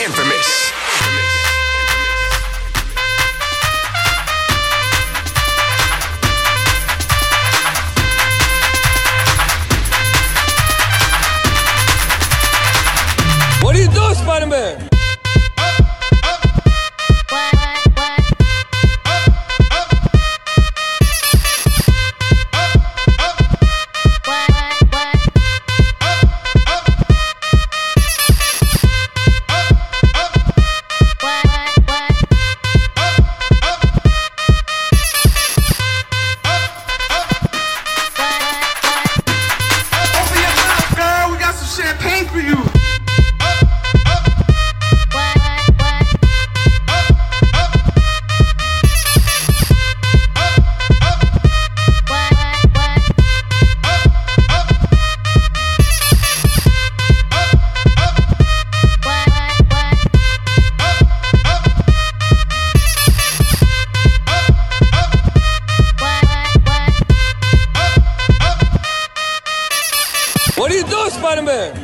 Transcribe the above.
infamous. What do you do, Spider-Man? What do you do, Spider-Man?